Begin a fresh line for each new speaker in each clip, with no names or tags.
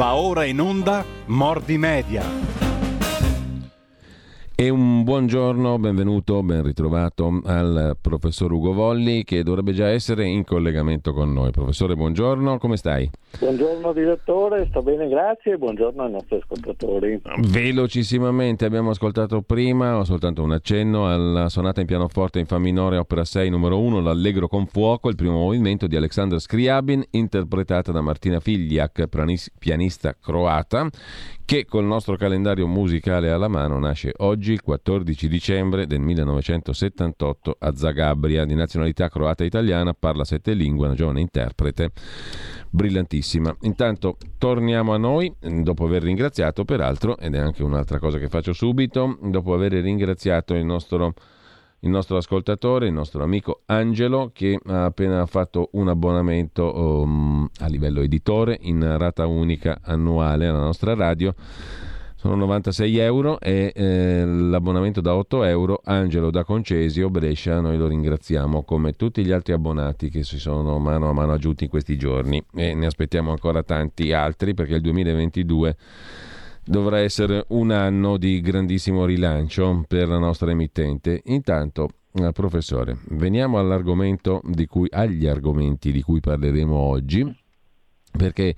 Va ora in onda Mordi Media.
E un buongiorno, benvenuto, ben ritrovato al professor Ugo Volli che dovrebbe già essere in collegamento con noi. Professore, buongiorno, come stai?
Buongiorno direttore, sto bene, grazie e buongiorno ai nostri ascoltatori.
Velocissimamente abbiamo ascoltato prima, ho soltanto un accenno alla sonata in pianoforte in Fa minore, opera 6, numero 1, l'Allegro con fuoco, il primo movimento di Aleksandr Scriabin, interpretata da Martina Figliak, pianista croata, che col nostro calendario musicale alla mano nasce oggi, il 14 dicembre del 1978 a Zagabria, di nazionalità croata italiana, parla sette lingue, una giovane interprete brillantissima. Intanto torniamo a noi, dopo aver ringraziato peraltro, ed è anche un'altra cosa che faccio subito, dopo aver ringraziato il nostro il nostro ascoltatore, il nostro amico Angelo, che ha appena fatto un abbonamento um, a livello editore in rata unica annuale alla nostra radio. Sono 96 euro e eh, l'abbonamento da 8 euro. Angelo da Concesio, Brescia, noi lo ringraziamo come tutti gli altri abbonati che si sono mano a mano aggiunti in questi giorni e ne aspettiamo ancora tanti altri perché il 2022 dovrà essere un anno di grandissimo rilancio per la nostra emittente. Intanto, eh, professore, veniamo all'argomento di cui, agli argomenti di cui parleremo oggi, perché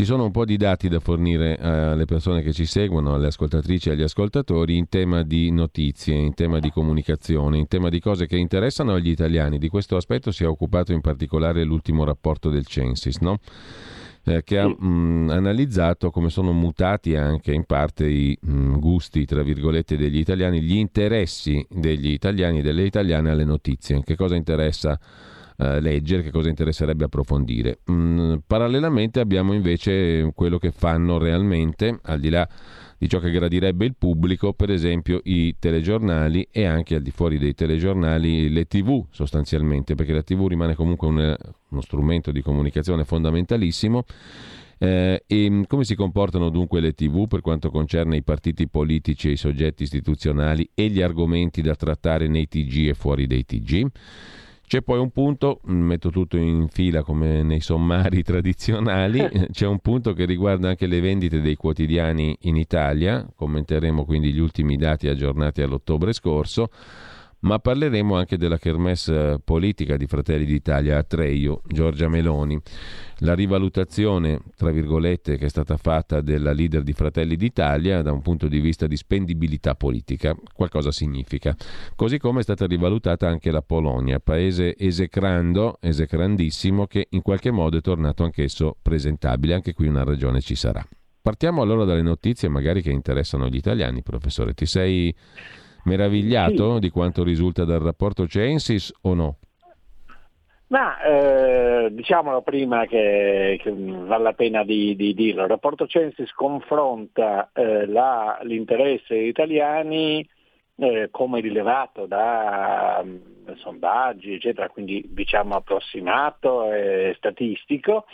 ci sono un po' di dati da fornire alle persone che ci seguono, alle ascoltatrici e agli ascoltatori in tema di notizie, in tema di comunicazione, in tema di cose che interessano agli italiani. Di questo aspetto si è occupato in particolare l'ultimo rapporto del Censis, no? eh, che ha mh, analizzato come sono mutati anche in parte i mh, gusti, tra virgolette, degli italiani, gli interessi degli italiani e delle italiane alle notizie, che cosa interessa eh, leggere, che cosa interesserebbe approfondire. Mh, parallelamente abbiamo invece quello che fanno realmente, al di là di ciò che gradirebbe il pubblico, per esempio i telegiornali e anche al di fuori dei telegiornali le tv sostanzialmente, perché la tv rimane comunque un, uno strumento di comunicazione fondamentalissimo. Eh, e come si comportano dunque le tv per quanto concerne i partiti politici e i soggetti istituzionali e gli argomenti da trattare nei TG e fuori dei TG? C'è poi un punto, metto tutto in fila come nei sommari tradizionali, c'è un punto che riguarda anche le vendite dei quotidiani in Italia, commenteremo quindi gli ultimi dati aggiornati all'ottobre scorso ma parleremo anche della kermesse politica di Fratelli d'Italia a Treio, Giorgia Meloni. La rivalutazione, tra virgolette, che è stata fatta della leader di Fratelli d'Italia da un punto di vista di spendibilità politica, qualcosa significa. Così come è stata rivalutata anche la Polonia, paese esecrando, esecrandissimo, che in qualche modo è tornato anch'esso presentabile. Anche qui una ragione ci sarà. Partiamo allora dalle notizie magari che interessano gli italiani, professore. Ti sei meravigliato sì. di quanto risulta dal rapporto Censis o no?
Ma eh, diciamolo prima che, che, vale la pena di, di, dirlo, il rapporto Censis confronta eh, la, l'interesse degli italiani eh, come rilevato da um, sondaggi, eccetera, quindi diciamo approssimato e statistico,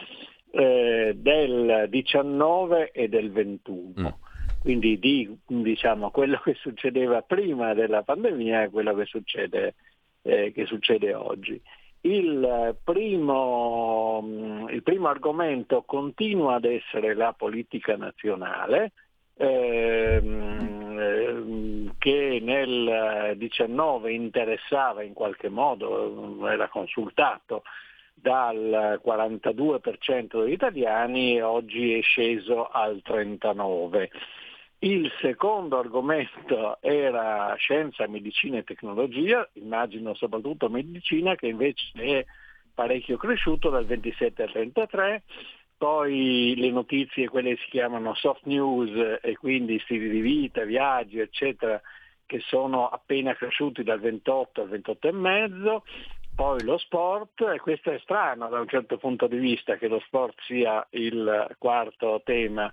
eh, del 19 e del 21. Mm quindi di diciamo, quello che succedeva prima della pandemia e quello che succede, eh, che succede oggi. Il primo, mm, il primo, argomento continua ad essere la politica nazionale, ehm, ehm che nel 19 interessava in qualche modo, era consultato dal 42% degli italiani e oggi è sceso al 39%. Il secondo argomento era scienza, medicina e tecnologia, immagino soprattutto medicina che invece è parecchio cresciuto dal 27 al 33, poi le notizie, quelle si chiamano soft news e quindi stili di vita, viaggi eccetera, che sono appena cresciuti dal 28 al 28,5, poi lo sport, e questo è strano da un certo punto di vista che lo sport sia il quarto tema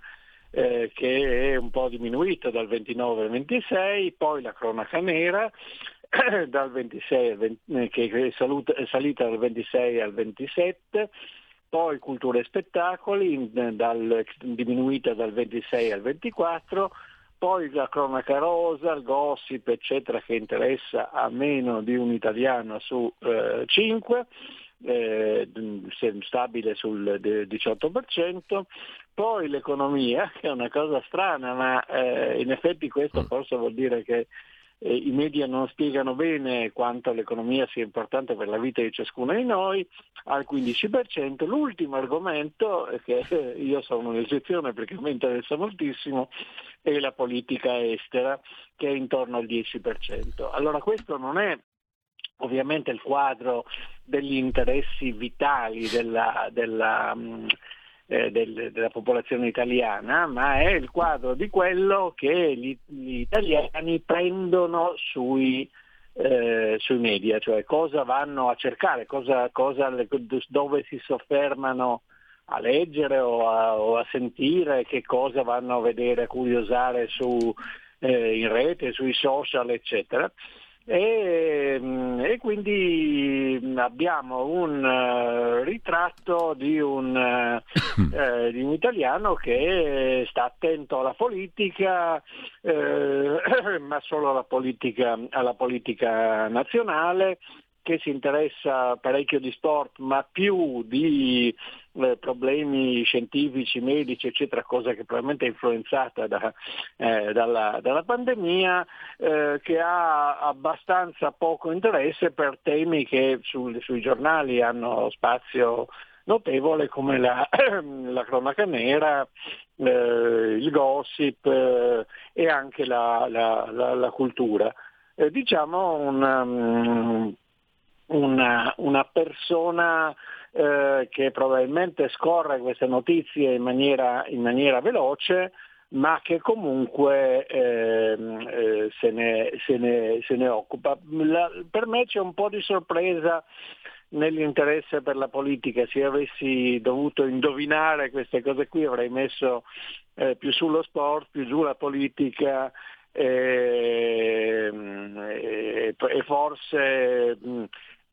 eh, che è un po' diminuito dal 29 al 26, poi la cronaca nera dal 26 20, eh, che è, saluta, salita dal 26 al 27, poi cultura e spettacoli dal, diminuita dal 26 al 24, poi la cronaca rosa, il gossip eccetera che interessa a meno di un italiano su eh, 5, eh, stabile sul 18%, poi l'economia, che è una cosa strana, ma eh, in effetti questo mm. forse vuol dire che eh, i media non spiegano bene quanto l'economia sia importante per la vita di ciascuno di noi, al 15%. L'ultimo argomento, che io sono un'eccezione perché mi interessa moltissimo, è la politica estera, che è intorno al 10%. Allora questo non è ovviamente il quadro degli interessi vitali della, della eh, del, della popolazione italiana, ma è il quadro di quello che gli, gli italiani prendono sui, eh, sui, media, cioè cosa vanno a cercare, cosa, cosa, dove si soffermano a leggere o a, o a, sentire, che cosa vanno a vedere, a curiosare su, eh, in rete, sui social, eccetera. E, mm, e, quindi mm, abbiamo un uh, ritratto di un, uh, di un, italiano che sta attento alla politica, uh, ma solo alla politica, alla politica nazionale, che si interessa parecchio di sport, ma più di eh, problemi scientifici, medici, eccetera, cosa che probabilmente è influenzata da, eh, dalla, dalla, pandemia, eh, che ha abbastanza poco interesse per temi che sul, sui giornali hanno spazio notevole come la, la cronaca nera, eh, il gossip eh, e anche la, la, la cultura. Eh, diciamo un, um, una, una persona eh, che probabilmente scorre queste notizie in maniera, in maniera veloce, ma che comunque eh, eh, se, ne, se, ne, se, ne, occupa. La, per me c'è un po' di sorpresa nell'interesse per la politica, se avessi dovuto indovinare queste cose qui avrei messo eh, più sullo sport, più giù la politica e, ehm, e, e forse mh,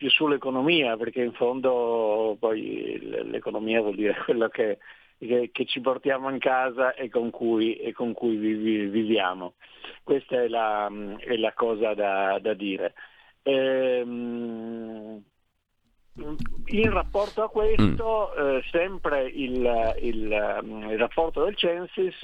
più sull'economia, perché in fondo poi l'economia vuol dire quello che, che, che ci portiamo in casa e con cui, e con cui viviamo. Questa è la, è la cosa da, da dire. Ehm, in rapporto a questo, mm. eh, sempre il, il, il rapporto del Censis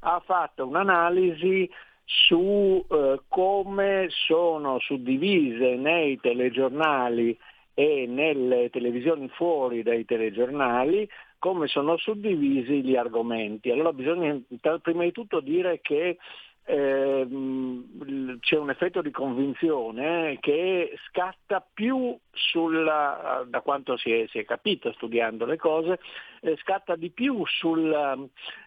ha fatto un'analisi su eh, come sono suddivise nei telegiornali e nelle televisioni fuori dai telegiornali come sono suddivisi gli argomenti. Allora bisogna prima di tutto dire che eh, c'è un effetto di convinzione che scatta più sulla, da quanto si è, si è capito studiando le cose, eh, scatta di più sulla,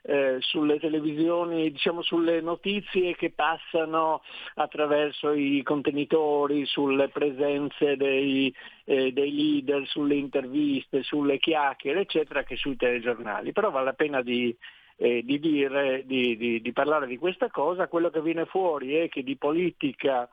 eh, sulle televisioni, diciamo sulle notizie che passano attraverso i contenitori, sulle presenze dei, eh, dei leader, sulle interviste, sulle chiacchiere, eccetera, che sui telegiornali. Però vale la pena di, eh, di, dire, di, di, di, parlare di questa cosa, quello che viene fuori è che di politica,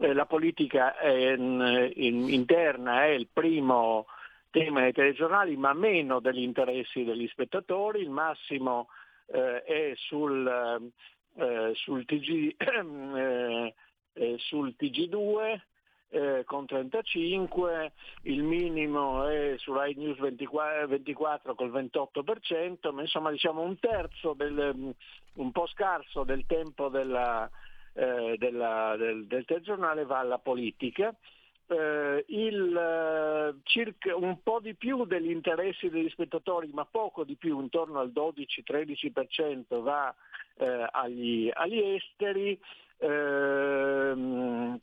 eh, la politica è, in, in, interna è il primo tema dei telegiornali, ma meno degli interessi degli spettatori, il massimo eh, è sul, eh, sul, TG, eh, eh, sul TG2 eh, con 35, il minimo è su Rai News 24, 24 col 28%, ma insomma diciamo un terzo, del, un po' scarso del tempo della, eh, della, del, del telegiornale va alla politica. Eh, il, eh, circa, un po' di più degli interessi degli spettatori, ma poco di più, intorno al 12-13% va eh, agli, agli, esteri. Eh,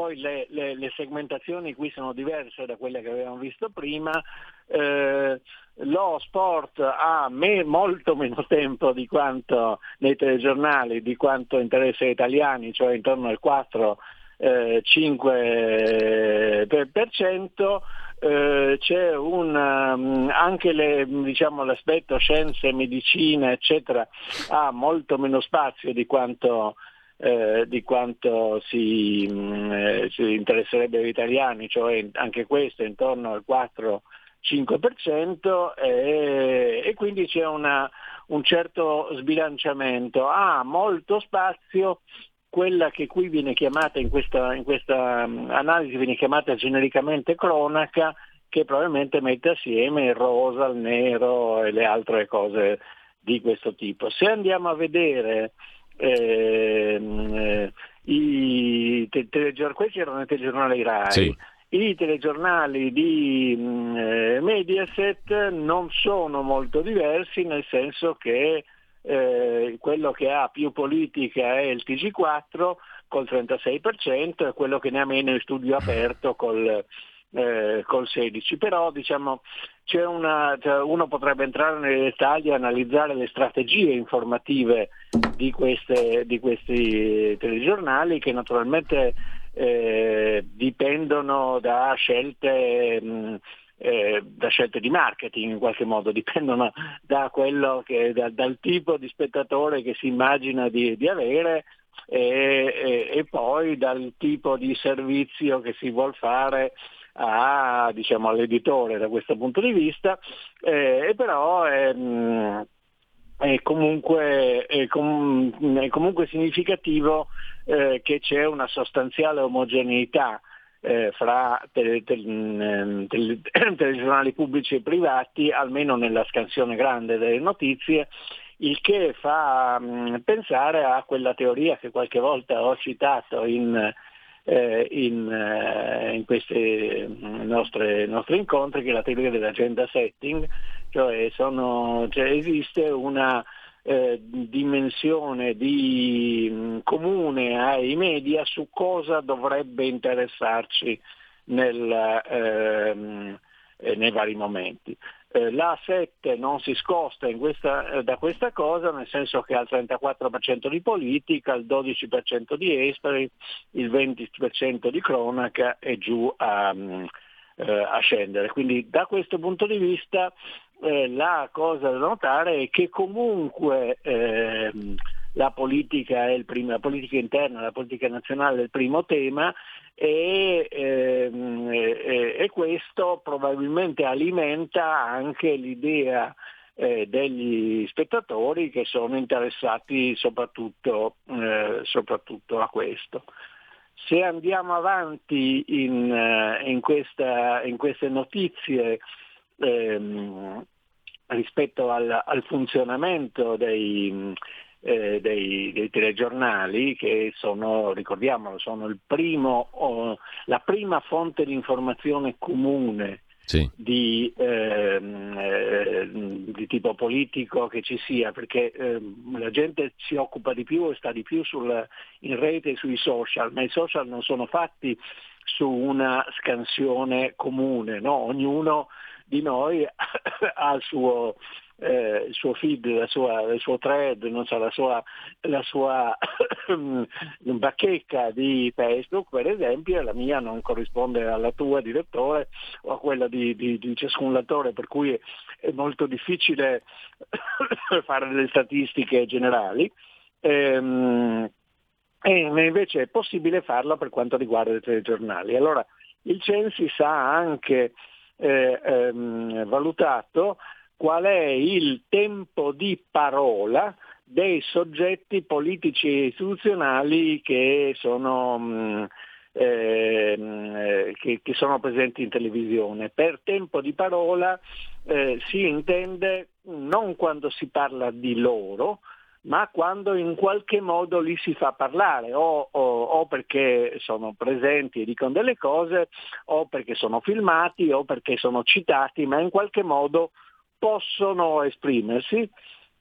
poi le, le, le, segmentazioni qui sono diverse da quelle che avevamo visto prima, eh, lo sport ha me, molto meno tempo di quanto nei telegiornali, di quanto interessa agli italiani, cioè intorno al 4 eh, 5%, eh, c'è un, um, anche le, diciamo, l'aspetto scienze, medicina, eccetera, ha molto meno spazio di quanto eh, di quanto si, mh, mm, eh, si, interesserebbe agli italiani, cioè anche questo intorno al 4-5% e, e quindi c'è una, un certo sbilanciamento. Ha molto spazio quella che qui viene chiamata in questa, in questa mm, analisi viene chiamata genericamente cronaca, che probabilmente mette assieme il rosa, il nero e le altre cose di questo tipo. Se andiamo a vedere eh, i telegiornali, questi erano i telegiornali RAI, sì. i telegiornali di mm, eh, Mediaset non sono molto diversi nel senso che eh, quello che ha più politica è il TG4 col 36% e quello che ne ha meno è studio aperto col, eh, col 16%. Però diciamo, una, cioè, uno potrebbe entrare nei dettagli e analizzare le strategie informative di, queste, di questi telegiornali che naturalmente eh, dipendono da scelte mh, eh, da scelte di marketing in qualche modo, dipendono da che, da, dal tipo di spettatore che si immagina di, di avere e, e, e, poi dal tipo di servizio che si vuole fare a, diciamo, all'editore da questo punto di vista, eh, però è, è, comunque, è, com- è comunque, significativo eh, che c'è una sostanziale omogeneità eh, fra tele, tele, tele, telegiornali pubblici e privati, almeno nella scansione grande delle notizie, il che fa mh, pensare a quella teoria che qualche volta ho citato in, eh, in, eh, in questi nostri, nostri, incontri, che è la teoria dell'agenda setting, cioè, sono, cioè esiste una eh, dimensione di, mh, comune ai media su cosa dovrebbe interessarci nel, ehm, eh, nei vari momenti. Eh, la 7 non si scosta questa, eh, da questa cosa, nel senso che ha il 34% di politica, il 12% di esteri, il 20% di cronaca e giù a, mm, eh, a scendere. Quindi da questo punto di vista eh, la cosa da notare è che comunque ehm, la politica, primo, la politica interna, la politica nazionale è il primo tema e, ehm, e, questo probabilmente alimenta anche l'idea eh, degli spettatori che sono interessati soprattutto, eh, soprattutto, a questo. Se andiamo avanti in, eh, in, questa, in queste notizie ehm, rispetto al, al funzionamento dei, eh, dei, dei, telegiornali che sono, ricordiamolo, sono primo, oh, la prima fonte di informazione comune sì. di, ehm, eh, di, tipo politico che ci sia, perché eh, la gente si occupa di più e sta di più sul, in rete e sui social, ma i social non sono fatti su una scansione comune, no? ognuno di noi ha il suo, eh, il suo feed, la sua, il suo thread, so, la sua, la sua bacheca di Facebook per esempio, la mia non corrisponde alla tua direttore o a quella di, di, di ciascun lettore, per cui è molto difficile fare delle statistiche generali. Ehm, e invece è possibile farlo per quanto riguarda i telegiornali. Allora, il Censis ha anche eh, ehm, valutato qual è il tempo di parola dei soggetti politici e istituzionali che sono, mh, mm, ehm, eh, che, che sono, presenti in televisione. Per tempo di parola eh, si intende non quando si parla di loro, ma quando in qualche modo li si fa parlare, o, o, o, perché sono presenti e dicono delle cose, o perché sono filmati, o perché sono citati, ma in qualche modo possono esprimersi.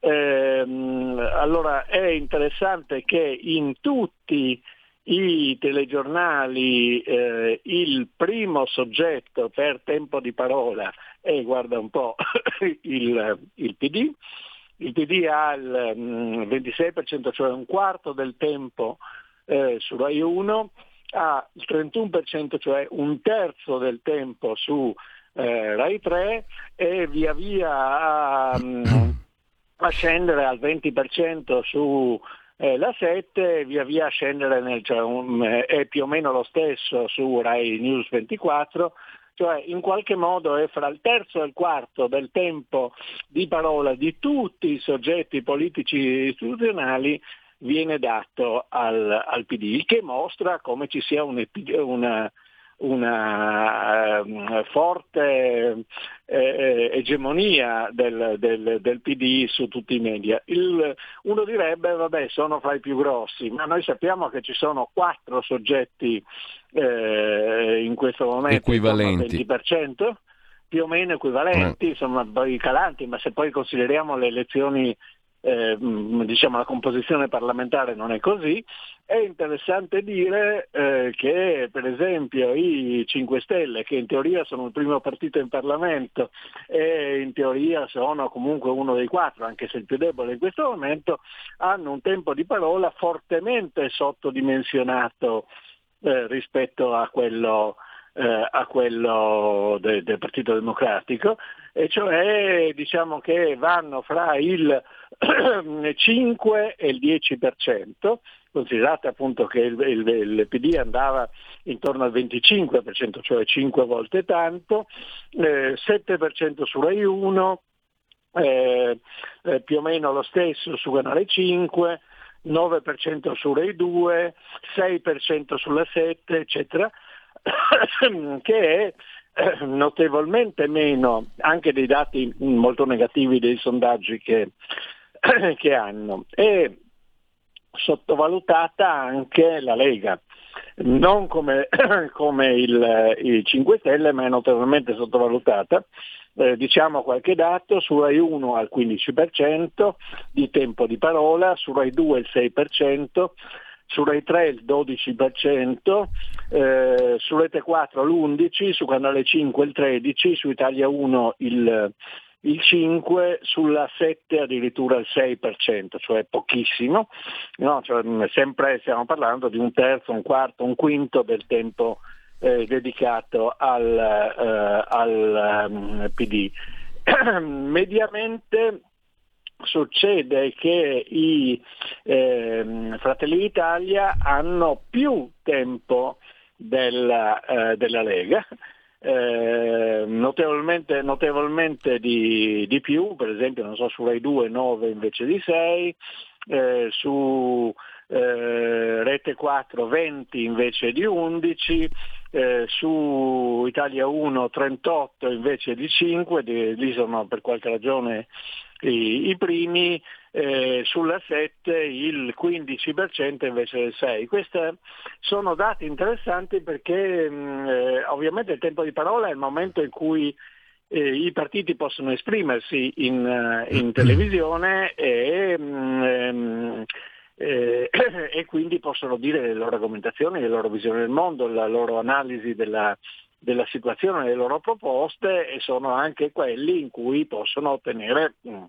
Eh, allora è interessante che in tutti i telegiornali eh, il primo soggetto per tempo di parola è, guarda un po', il, il PD, il PD ha il mm, 26%, cioè un quarto del tempo eh, su Rai 1, ha il 31%, cioè un terzo del tempo su eh, Rai 3 e via via a, mm, a scendere al 20% su eh, la 7 via via a scendere nel, cioè, um, è più o meno lo stesso su Rai News 24 cioè in qualche modo è fra il terzo e il quarto del tempo di parola di tutti i soggetti politici istituzionali viene dato al, al PD, il che mostra come ci sia un, una, una uh, forte eh, egemonia del, del, del, PD su tutti i media. Il, uno direbbe, vabbè, sono fra i più grossi, ma noi sappiamo che ci sono quattro soggetti eh, in questo momento,
equivalenti.
Il 20%, più o meno equivalenti, eh. insomma, poi calanti, ma se poi consideriamo le elezioni eh, diciamo la composizione parlamentare non è così, è interessante dire eh, che per esempio i 5 Stelle, che in teoria sono il primo partito in Parlamento e in teoria sono comunque uno dei quattro, anche se il più debole in questo momento, hanno un tempo di parola fortemente sottodimensionato eh, rispetto a quello eh, a quello de, del Partito Democratico, e cioè diciamo che vanno fra il 5 e il 10%, considerate appunto che il, il, il, PD andava intorno al 25%, cioè 5 volte tanto, eh, 7% su Rai 1, eh, eh, più o meno lo stesso su Canale 5, 9% su Rai 2, 6% sulla 7, eccetera. che è eh, notevolmente meno anche dei dati molto negativi dei sondaggi che, che hanno. E sottovalutata anche la Lega, non come, come il, i 5 Stelle, ma è notevolmente sottovalutata. Eh, diciamo qualche dato, su Rai 1 al 15% di tempo di parola, su Rai 2 il 6%, su Rai 3 il 12%, eh, su Rete 4 l'11%, su Canale 5 il 13%, su Italia 1 il, il 5%, sulla 7 addirittura il 6%, cioè pochissimo, no? cioè, mm, sempre stiamo parlando di un terzo, un quarto, un quinto del tempo eh, dedicato al, eh, al um, mm, PD. Mediamente succede che i eh, Fratelli d'Italia hanno più tempo della, eh, della Lega, eh, notevolmente, notevolmente di, di, più, per esempio non so, su Rai 2 9 invece di 6, eh, su eh, Rete 4 20 invece di 11, eh, su Italia 1 38 invece di 5, di, lì sono per qualche ragione i, i primi, eh, sulla 7 il 15% invece del 6. Questi sono dati interessanti perché mh, mm, eh, ovviamente il tempo di parola è il momento in cui eh, i partiti possono esprimersi in, uh, in televisione e, mh, mm, ehm, eh, e, quindi possono dire le loro argomentazioni, le loro visioni del mondo, la loro analisi della, della situazione, le loro proposte e sono anche quelli in cui possono ottenere mm,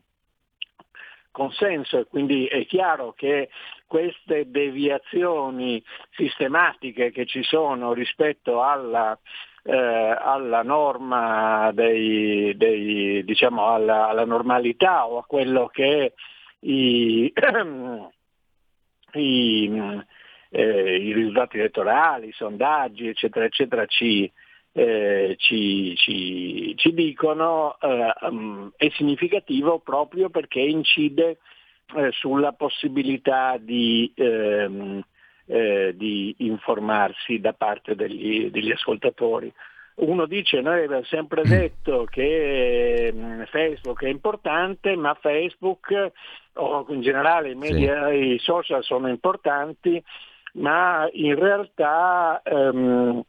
consenso. E quindi è chiaro che queste deviazioni sistematiche che ci sono rispetto alla, eh, alla norma dei, dei diciamo alla, alla, normalità o a quello che i, i eh, i risultati elettorali, i sondaggi, eccetera, eccetera, ci, eh, ci, ci, ci, dicono eh, um, è significativo proprio perché incide eh, sulla possibilità di, ehm, eh, di, informarsi da parte degli, degli, ascoltatori. Uno dice, noi abbiamo sempre detto che mm, Facebook è importante, ma Facebook o in generale i media, sì. i social sono importanti, ma in realtà ehm,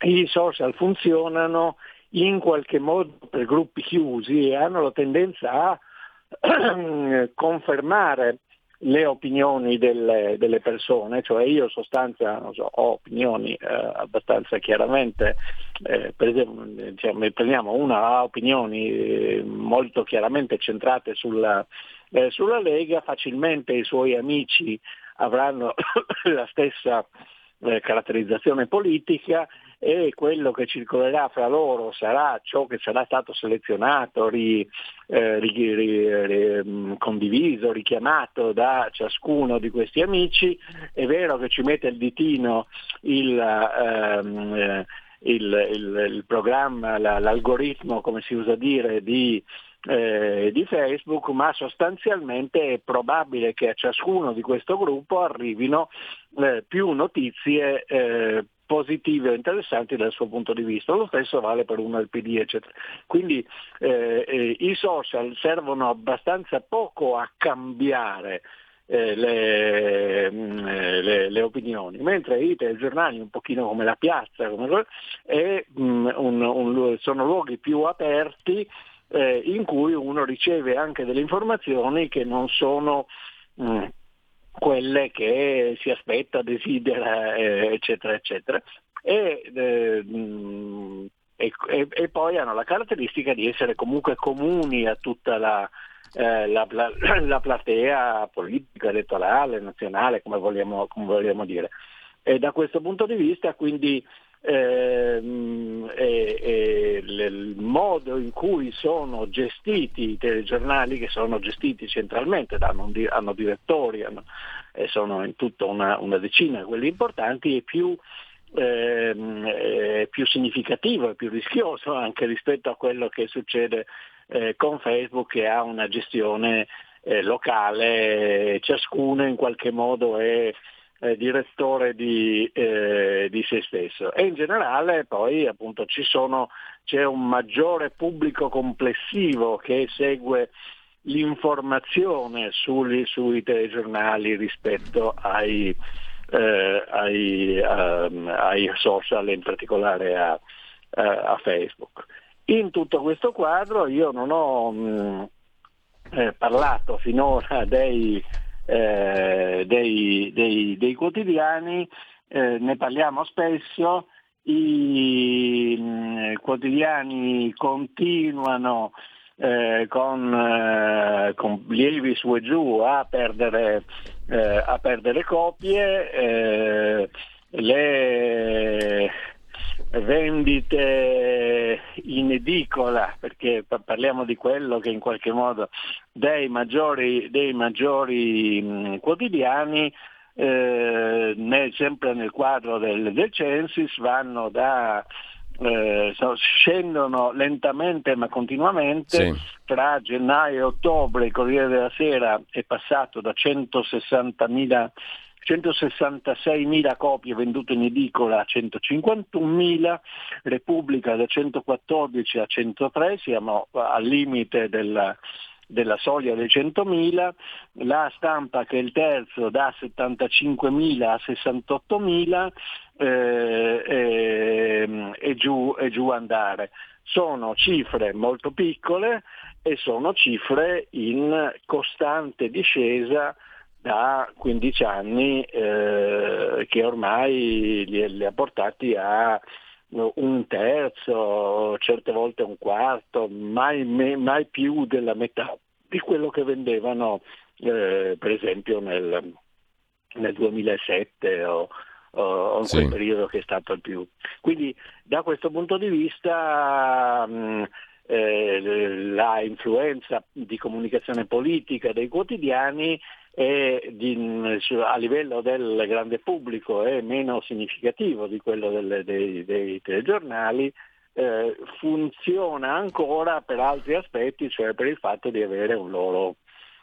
i social funzionano in qualche modo per gruppi chiusi e hanno la tendenza a confermare le opinioni delle, delle, persone, cioè io sostanza so, ho opinioni eh, abbastanza chiaramente, eh, per esempio diciamo, prendiamo una ha opinioni eh, molto chiaramente centrate sulla, eh, sulla Lega, facilmente i suoi amici avranno la stessa eh, caratterizzazione politica e quello che circolerà fra loro sarà ciò che sarà stato selezionato, ri, eh, ri, ri, mm, condiviso, richiamato da ciascuno di questi amici. È vero che ci mette il ditino il, ehm, eh, il, il, il programma, la, l'algoritmo, come si usa dire, di eh, di Facebook, ma sostanzialmente è probabile che a ciascuno di questo gruppo arrivino eh, più notizie eh, positive o interessanti dal suo punto di vista. Lo stesso vale per del PD, eccetera. Quindi eh, eh, i social servono abbastanza poco a cambiare eh, le, mh, eh, le, le, opinioni, mentre i telegiornali, un pochino come la piazza, come, è, mh, un, un, sono luoghi più aperti eh, in cui uno riceve anche delle informazioni che non sono mh, quelle che si aspetta, desidera, eh, eccetera, eccetera. E, eh, e, e, e, poi hanno la caratteristica di essere comunque comuni a tutta la, eh, la, la, la, platea politica, elettorale, nazionale, come vogliamo, come vogliamo dire. E da questo punto di vista quindi ehm, e, il modo in cui sono gestiti i telegiornali, che sono gestiti centralmente, hanno, hanno direttori, hanno, e sono in tutta una, una decina quelli importanti, è più eh, più significativo e più rischioso anche rispetto a quello che succede eh, con Facebook che ha una gestione eh, locale, ciascuno in qualche modo è direttore di, eh, di, se stesso e in generale poi appunto ci sono, c'è un maggiore pubblico complessivo che segue l'informazione sui, sui telegiornali rispetto ai, eh, ai, um, ai, social, in particolare a, a, Facebook. In tutto questo quadro io non ho mh, mm, eh, parlato finora dei, eh, dei, dei, dei quotidiani, eh, ne parliamo spesso, i mh, quotidiani continuano eh, con, eh, con, lievi su e giù a perdere, eh, a perdere copie, eh, le vendite in edicola, perché parliamo di quello che in qualche modo dei maggiori, dei maggiori quotidiani, eh, nel, sempre nel quadro del, del Censis, vanno da eh, scendono lentamente ma continuamente. Sì. Tra gennaio e ottobre il Corriere della Sera è passato da 160.000 166.000 copie vendute in edicola a 151.000, Repubblica da 114 a 103, siamo al limite della, della soglia dei 100.000, la stampa che è il terzo da 75.000 a 68.000 eh, eh, e, giù, e giù andare. Sono cifre molto piccole e sono cifre in costante discesa da 15 anni eh, che ormai li, li, ha portati a un terzo, certe volte un quarto, mai, mai più della metà di quello che vendevano eh, per esempio nel, nel 2007 o, o in sì. quel periodo che è stato il più. Quindi da questo punto di vista mh, eh, la influenza di comunicazione politica dei quotidiani di, a livello del grande pubblico è meno significativo di quello delle, dei, dei, telegiornali, eh, funziona ancora per altri aspetti, cioè per il fatto di avere un loro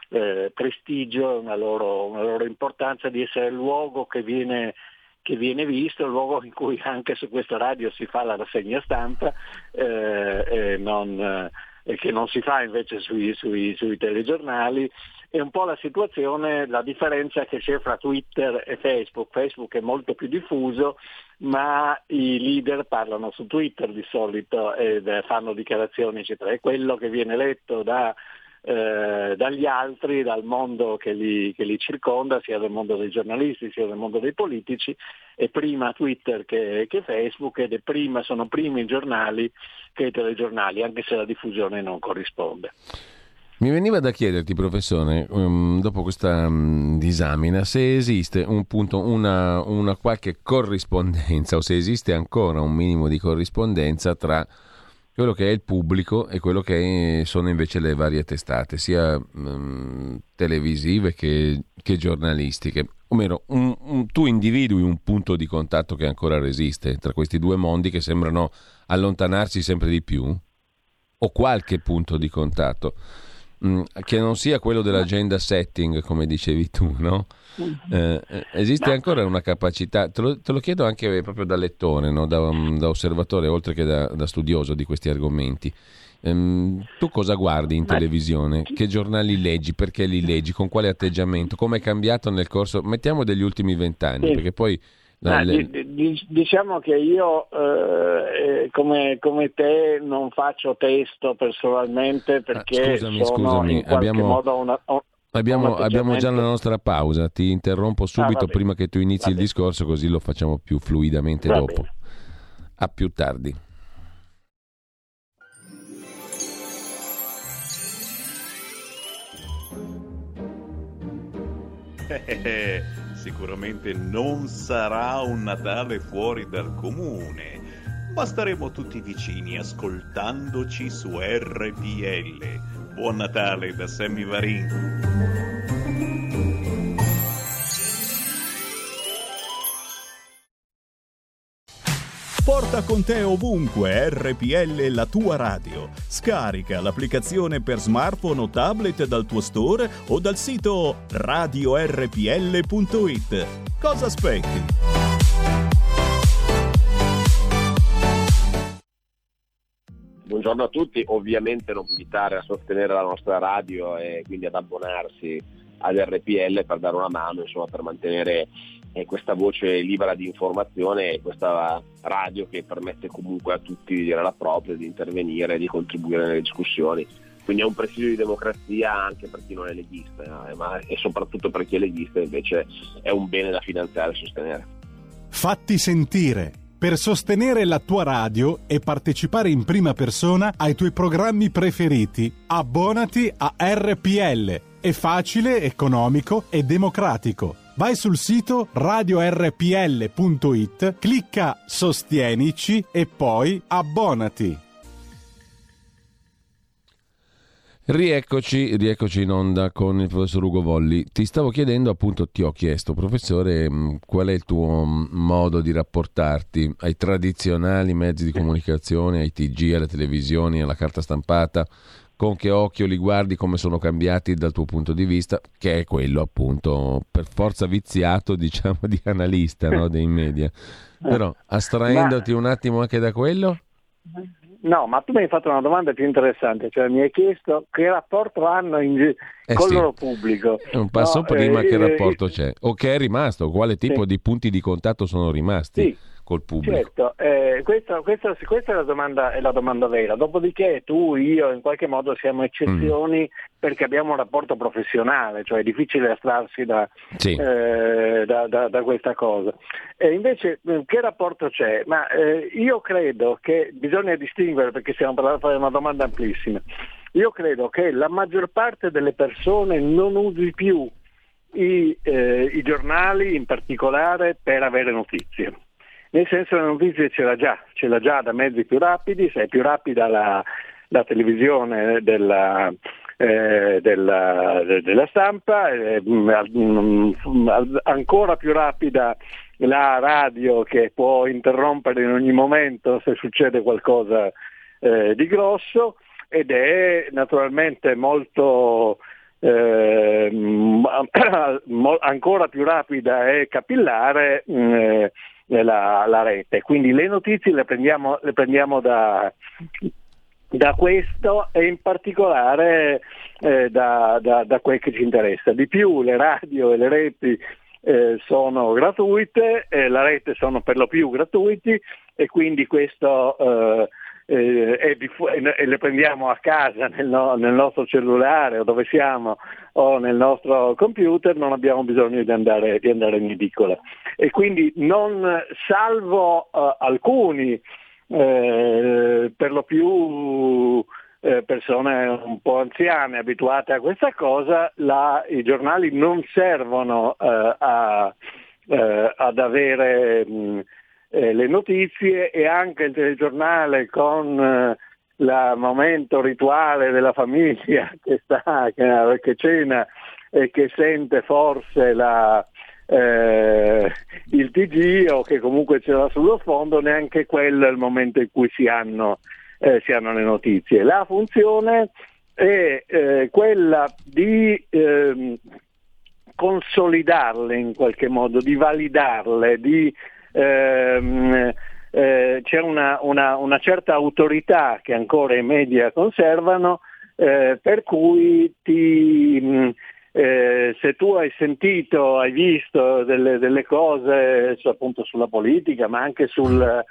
eh, prestigio, una loro, una loro, importanza, di essere il luogo che viene, che viene, visto, il luogo in cui anche su questa radio si fa la rassegna stampa eh, non, che non si fa invece sui, sui, sui telegiornali è un po' la situazione, la differenza che c'è fra Twitter e Facebook. Facebook è molto più diffuso, ma i leader parlano su Twitter di solito e fanno dichiarazioni, eccetera. È quello che viene letto da, eh, dagli altri, dal mondo che li, che li, circonda, sia del mondo dei giornalisti, sia del mondo dei politici, è prima Twitter che, che Facebook ed prima, sono primi i giornali che i telegiornali, anche se la diffusione non corrisponde.
Mi veniva da chiederti, professore, um, dopo questa um, disamina, se esiste un punto, una, una, qualche corrispondenza o se esiste ancora un minimo di corrispondenza tra quello che è il pubblico e quello che sono invece le varie testate, sia um, televisive che, che, giornalistiche. O meno, un, un, tu individui un punto di contatto che ancora resiste tra questi due mondi che sembrano allontanarsi sempre di più? O qualche punto di contatto? Mh, che non sia quello dell'agenda setting, come dicevi tu, no? Eh, eh esiste ancora una capacità, te lo, te lo, chiedo anche proprio da lettore, no? da, da, osservatore, oltre che da, da studioso di questi argomenti. Ehm, tu cosa guardi in televisione? Che giornali leggi? Perché li leggi? Con quale atteggiamento? Come è cambiato nel corso? Mettiamo degli ultimi vent'anni, perché poi
Ah, le... diciamo che io eh, come, come, te non faccio testo personalmente ah, perché
ah, scusami, scusami. Abbiamo, una, abbiamo, abbiamo, già la nostra pausa, ti interrompo ah, subito ah, prima che tu inizi il discorso così lo facciamo più fluidamente va dopo. Bene. A più tardi.
Sicuramente non sarà un Natale fuori dal comune, ma staremo tutti vicini ascoltandoci su RPL. Buon Natale da Sammy Varin.
Porta con te ovunque RPL la tua radio. Scarica l'applicazione per smartphone o tablet dal tuo store o dal sito radiorpl.it. Cosa aspetti?
Buongiorno a tutti, ovviamente non invitare a sostenere la nostra radio e quindi ad abbonarsi ad RPL per dare una mano, insomma, per mantenere è questa voce libera di informazione questa radio che permette comunque a tutti di dire la propria, di intervenire, di contribuire nelle discussioni. Quindi è un presidio di democrazia anche per chi non è leghista, eh, ma e soprattutto per chi è leghista invece è un bene da finanziare e sostenere.
Fatti sentire per sostenere la tua radio e partecipare in prima persona ai tuoi programmi preferiti. Abbonati a RPL. È facile, economico e democratico vai sul sito radiorpl.it, clicca Sostienici e poi abbonati.
Rieccoci, rieccoci in onda con il professor Ugo Volli. Ti stavo chiedendo, appunto, ti ho chiesto, professore, mm, qual è il tuo mm, modo di rapportarti ai tradizionali mezzi di comunicazione, ai TG, alle televisioni, alla carta stampata? Con che occhio li guardi, come sono cambiati dal tuo punto di vista, che è quello appunto per forza viziato, diciamo, di analista no? dei media. Però astraendoti ma... un attimo anche da quello?
No, ma tu mi hai fatto una domanda più interessante, cioè mi hai chiesto che rapporto hanno in... eh con sì. loro pubblico.
Un passo no, prima eh, che eh, rapporto eh, c'è, o che è rimasto, quale tipo sì. di punti di contatto sono rimasti. Sì col pubblico.
Certo, eh, questa, questa, questa è, la domanda, è, la domanda, vera. Dopodiché tu, io, in qualche modo siamo eccezioni mm. perché abbiamo un rapporto professionale, cioè è difficile astrarsi da, sì. eh, da, da, da questa cosa. E invece eh, che rapporto c'è? Ma eh, io credo che bisogna distinguere, perché stiamo parlando di una domanda amplissima, io credo che la maggior parte delle persone non usi più i, eh, i giornali in particolare per avere notizie nel senso che la notizia ce l'ha già, ce l'ha già da mezzi più rapidi, se è più rapida la, la televisione della, eh, della, della, stampa, eh, ancora più rapida la radio che può interrompere in ogni momento se succede qualcosa eh, di grosso ed è naturalmente molto eh, ancora più rapida e capillare eh, la, la rete. Quindi le notizie le prendiamo, le prendiamo da, da questo e in particolare eh, da, da, da, quel che ci interessa. Di più le radio e le reti eh, sono gratuite, eh, la rete sono per lo più gratuiti e quindi questo eh, eh, e, e, le prendiamo a casa nel, no, nel, nostro cellulare o dove siamo o nel nostro computer, non abbiamo bisogno di andare, di andare in edicola. E quindi non salvo uh, alcuni, eh, per lo più eh, persone un po' anziane abituate a questa cosa, la, i giornali non servono eh, a, ad avere mh, eh, le notizie e anche il telegiornale con eh, il momento rituale della famiglia che, sta, che, che cena e che sente forse la, eh, il TG o che comunque ce l'ha sullo sfondo, neanche quello è il momento in cui si hanno, eh, si hanno le notizie. La funzione è eh, quella di eh, consolidarle in qualche modo, di validarle, di, ehm, eh, c'è una, una, una, certa autorità che ancora i media conservano, eh, per cui ti, mh, eh, se tu hai sentito, hai visto delle, delle cose su, appunto sulla politica, ma anche sul,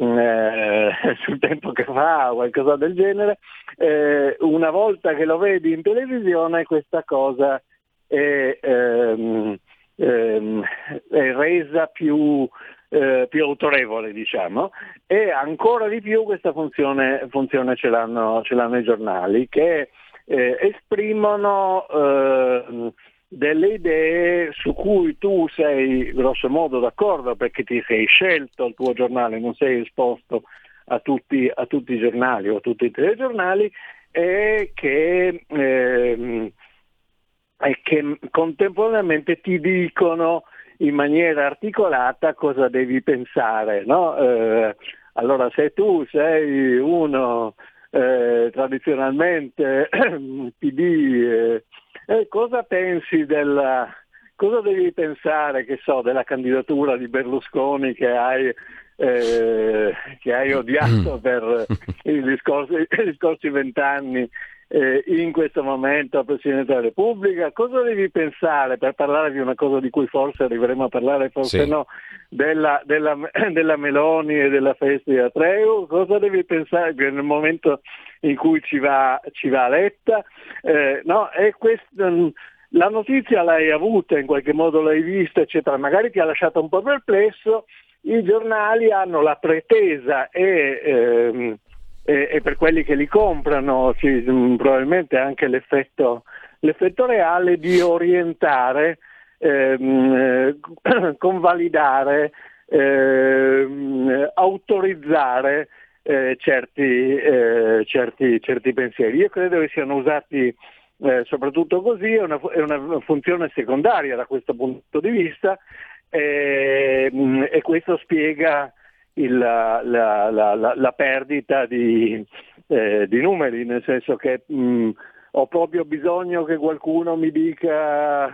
mm, eh, sul tempo che fa o qualcosa del genere, eh, una volta che lo vedi in televisione questa cosa è, ehm, ehm, è resa più, eh, più, autorevole, diciamo, e ancora di più questa funzione, funzione ce, l'hanno, ce l'hanno i giornali che eh, esprimono eh, delle idee su cui tu sei grosso modo d'accordo perché ti sei scelto il tuo giornale, non sei esposto a tutti, a tutti i giornali o a tutti i telegiornali e che, eh, e che contemporaneamente ti dicono in maniera articolata cosa devi pensare. No? Eh, allora se tu sei uno eh, tradizionalmente PD, eh, eh, cosa pensi della, cosa devi pensare, che so, della candidatura di Berlusconi che hai, eh, che hai odiato mm. per i scorsi vent'anni eh, in questo momento al Presidente della Repubblica, cosa devi pensare per parlare di una cosa di cui forse arriveremo a parlare, forse sì. no, della, della, della, Meloni e della festa di Atreu, cosa devi pensare nel momento in cui ci va, ci va Letta? Eh, no, questo, mm, la notizia l'hai avuta, in qualche modo l'hai vista, eccetera, magari ti ha lasciato un po' perplesso, i giornali hanno la pretesa e... Ehm, e, e per quelli che li comprano sì, mm, probabilmente anche l'effetto, l'effetto reale di orientare, ehm, eh, convalidare, ehm, autorizzare eh, certi, eh, certi, certi, pensieri. Io credo che siano usati eh, soprattutto così, è una, è una, funzione secondaria da questo punto di vista ehm, e questo spiega il, la, la, la, la, perdita di, eh, di, numeri, nel senso che mh, ho proprio bisogno che qualcuno mi dica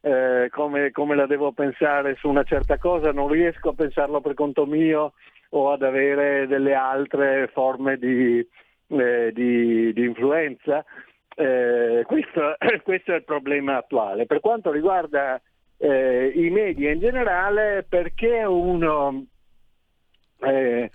eh, come, come, la devo pensare su una certa cosa, non riesco a pensarlo per conto mio o ad avere delle altre forme di, eh, di, di influenza. Eh, questo, questo, è il problema attuale. Per quanto riguarda eh, i media in generale, perché uno eh,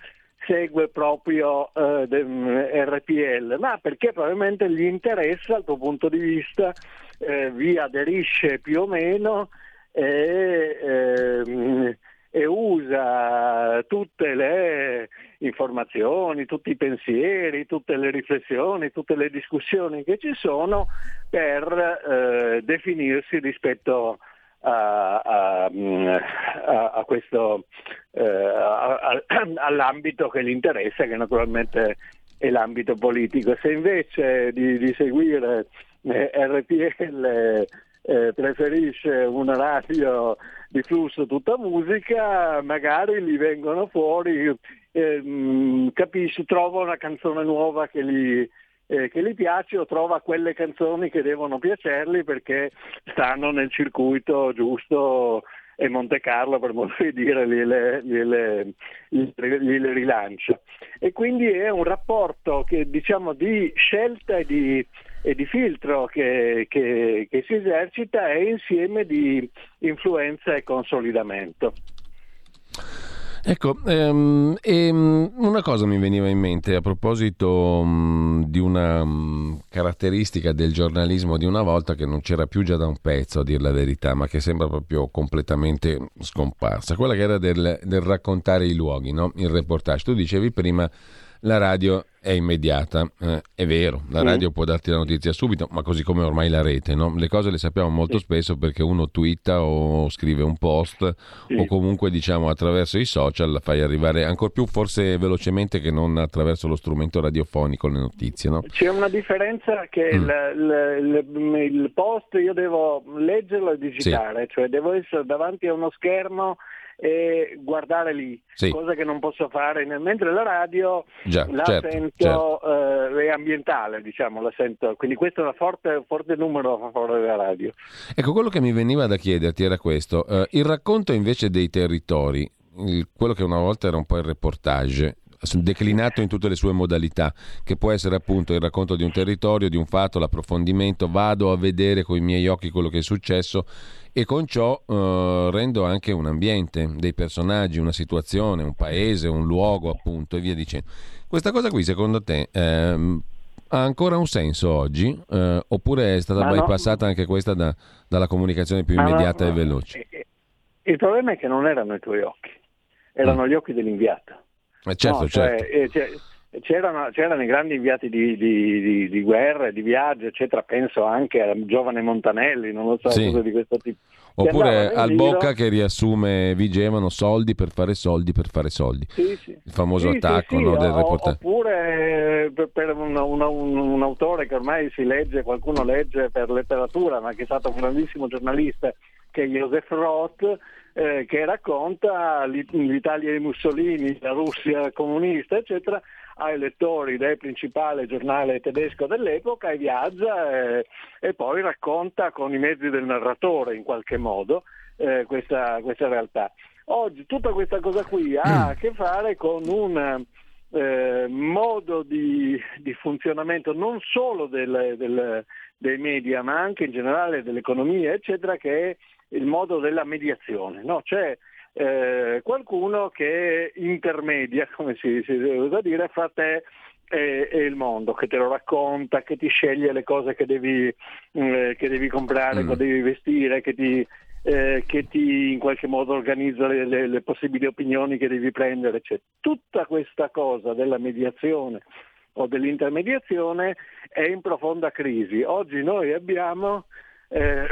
segue proprio eh, RPL, ma perché probabilmente gli interessa dal tuo punto di vista, eh, vi aderisce più o meno e, ehm, e usa tutte le informazioni, tutti i pensieri, tutte le riflessioni, tutte le discussioni che ci sono per eh, definirsi rispetto a a, a, a questo, eh, all'ambito che gli interessa, che naturalmente è l'ambito politico. Se invece di, di seguire eh, RPL eh, preferisce una radio di flusso tutta musica, magari gli vengono fuori, eh, capisci, trova una canzone nuova che gli, eh, che gli piace o trova quelle canzoni che devono piacergli perché stanno nel circuito giusto e Monte Carlo, per modo di dire, gliele, gliele, gliele rilancia. E quindi è un rapporto che, diciamo, di scelta e di, e di filtro che, che, che si esercita e insieme di influenza e consolidamento.
Ecco, um, e, um, una cosa mi veniva in mente a proposito um, di una caratteristica del giornalismo di una volta che non c'era più già da un pezzo, a dire la verità, ma che sembra proprio completamente scomparsa, quella che era del, del raccontare i luoghi, no? il reportage. Tu dicevi prima la radio è immediata, eh, è vero, la radio mm. può darti la notizia subito, ma così come ormai la rete, no? le cose le sappiamo molto sì. spesso perché uno twitta o scrive un post sì. o comunque diciamo attraverso i social la fai arrivare ancora più forse velocemente che non attraverso lo strumento radiofonico le notizie. No?
C'è una differenza che mm. il, il, il, post io devo leggerlo e digitare, sì. cioè devo essere davanti a uno schermo e guardare lì, sì. cosa che non posso fare, mentre la radio
Già,
la
certo,
sento
certo.
Eh, è ambientale, diciamo, la sento, quindi questo è un forte, forte, numero a favore della radio.
Ecco, quello che mi veniva da chiederti era questo, uh, il racconto invece dei territori, il, quello che una volta era un po' il reportage, declinato in tutte le sue modalità, che può essere appunto il racconto di un territorio, di un fatto, l'approfondimento, vado a vedere con i miei occhi quello che è successo e con ciò eh, rendo anche un ambiente, dei personaggi, una situazione, un paese, un luogo appunto e via dicendo. Questa cosa qui secondo te ehm, ha ancora un senso oggi eh, oppure è stata Ma bypassata no. anche questa da, dalla comunicazione più immediata no, no, e veloce?
Il problema è che non erano i tuoi occhi, erano mm. gli occhi dell'inviato.
Eh certo, cioè,
certo. Eh, c'erano, c'erano, i grandi inviati di, di, di, di, guerra, di viaggio, eccetera, penso anche a Giovane Montanelli, non lo so, sì. cose di questo tipo.
Oppure al giro... Bocca che riassume, vigevano soldi per fare soldi per fare soldi.
Sì, sì.
Il famoso sì, attacco no, del reportaggio.
Oppure per, per un, un, un, un, autore che ormai si legge, qualcuno legge per letteratura, ma che è stato un grandissimo giornalista, che è Joseph Roth, eh, che racconta l'Italia di Mussolini, la Russia comunista, eccetera, ai lettori del principale giornale tedesco dell'epoca e viaggia eh, e poi racconta con i mezzi del narratore in qualche modo eh, questa, questa, realtà. Oggi tutta questa cosa qui ha a che fare con un eh, modo di, di, funzionamento non solo del, del, dei media ma anche in generale dell'economia eccetera che è il modo della mediazione. No? C'è eh, qualcuno che intermedia, come si, si usa dire, fra te e, e, il mondo, che te lo racconta, che ti sceglie le cose che devi, eh, che devi comprare, mm. che devi vestire, che ti, eh, che ti in qualche modo organizza le, le, le, possibili opinioni che devi prendere. Eccetera. Tutta questa cosa della mediazione o dell'intermediazione è in profonda crisi. Oggi noi abbiamo eh,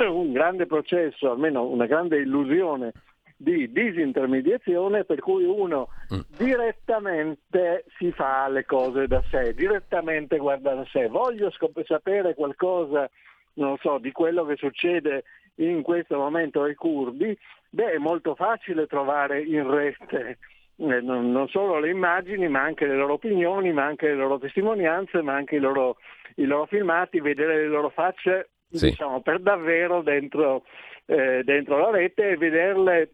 un grande processo, almeno una grande illusione di disintermediazione per cui uno mm. direttamente si fa le cose da sé, direttamente guarda da sé. Voglio scop- sapere qualcosa, non so, di quello che succede in questo momento ai curdi, beh è molto facile trovare in rete eh, non, non, solo le immagini, ma anche le loro opinioni, ma anche le loro testimonianze, ma anche i loro, i loro filmati, vedere le loro facce sì. diciamo, per davvero dentro, eh, dentro la rete e vederle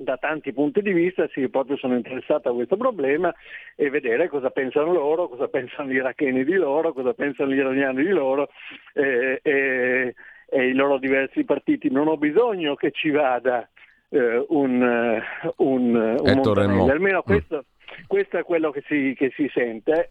da tanti punti di vista, sì, proprio sono interessato a questo problema e vedere cosa pensano loro, cosa pensano gli iracheni di loro, cosa pensano gli iraniani di loro eh, e, e, i loro diversi partiti. Non ho bisogno che ci vada eh, un, un, un Montanelli, almeno mm. questo, questo, è quello che si, che si sente.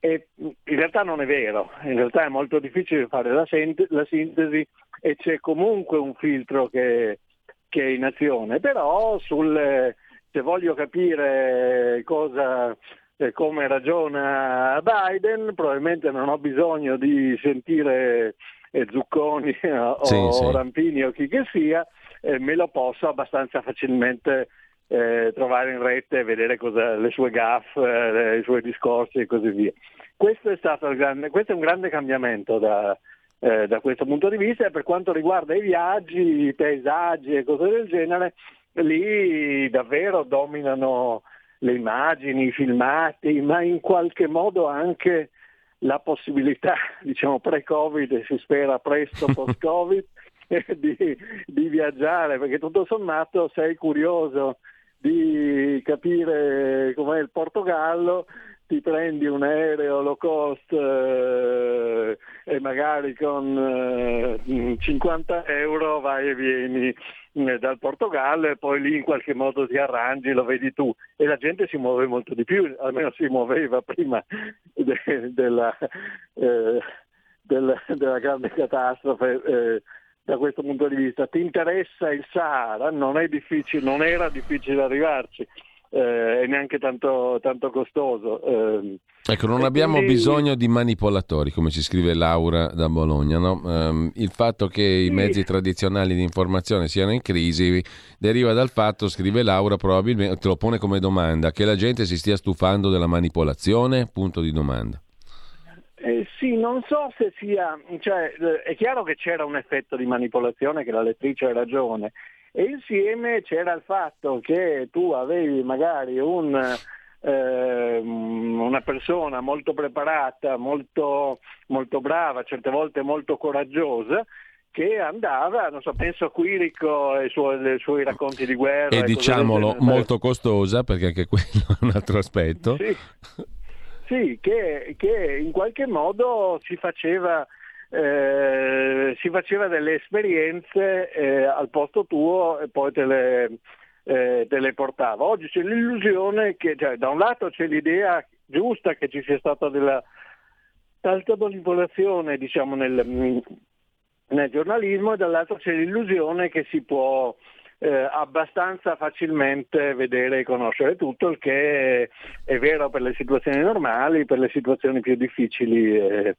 E in realtà non è vero, in realtà è molto difficile fare la, sint- la sintesi e c'è comunque un filtro che, che è in azione, però sul, se voglio capire cosa, eh, come ragiona Biden, probabilmente non ho bisogno di sentire eh, Zucconi o, sì, sì. Rampini o chi che sia, eh, me lo posso abbastanza facilmente eh, trovare in rete e vedere cosa, le sue gaffe, eh, i suoi discorsi e così via. Questo è, grande, questo è un grande cambiamento da, eh, da, questo punto di vista e per quanto riguarda i viaggi, i paesaggi e cose del genere, lì davvero dominano le immagini, i filmati, ma in qualche modo anche la possibilità, diciamo pre-Covid e si spera presto post-Covid, di, di, viaggiare, perché tutto sommato sei curioso di capire com'è il Portogallo, ti prendi un aereo low cost eh, e magari con eh, 50 euro vai e vieni eh, dal Portogallo e poi lì in qualche modo ti arrangi, lo vedi tu. E la gente si muove molto di più, almeno si muoveva prima de- della, eh, della, della, grande catastrofe eh, da questo punto di vista. Ti interessa il Sahara? Non, non era difficile arrivarci. Eh, e neanche tanto, tanto costoso. Eh,
ecco, non abbiamo quindi... bisogno di manipolatori, come ci scrive Laura da Bologna. No? Um, il fatto che i mezzi tradizionali di informazione siano in crisi deriva dal fatto, scrive Laura, probabilmente te lo pone come domanda, che la gente si stia stufando della manipolazione? Punto di domanda.
Eh, sì, non so se sia, cioè, eh, è chiaro che c'era un effetto di manipolazione, che la lettrice ha ragione, E insieme c'era il fatto che tu avevi magari un, eh, una persona molto preparata, molto, molto brava, certe volte molto coraggiosa, che andava, non so, penso a Quirico e i suoi, suoi racconti di guerra.
E, e diciamolo, molto costosa, perché anche quello è un altro aspetto.
Sì, sì che, che, in qualche modo si faceva, eh, si faceva delle esperienze eh, al posto tuo e poi te le, eh, te le portava. Oggi c'è l'illusione che, cioè, da un lato c'è l'idea giusta che ci sia stata della alta manipolazione diciamo, nel, nel giornalismo e dall'altro c'è l'illusione che si può eh, abbastanza facilmente vedere e conoscere tutto, il che è, vero per le situazioni normali, per le situazioni più difficili è,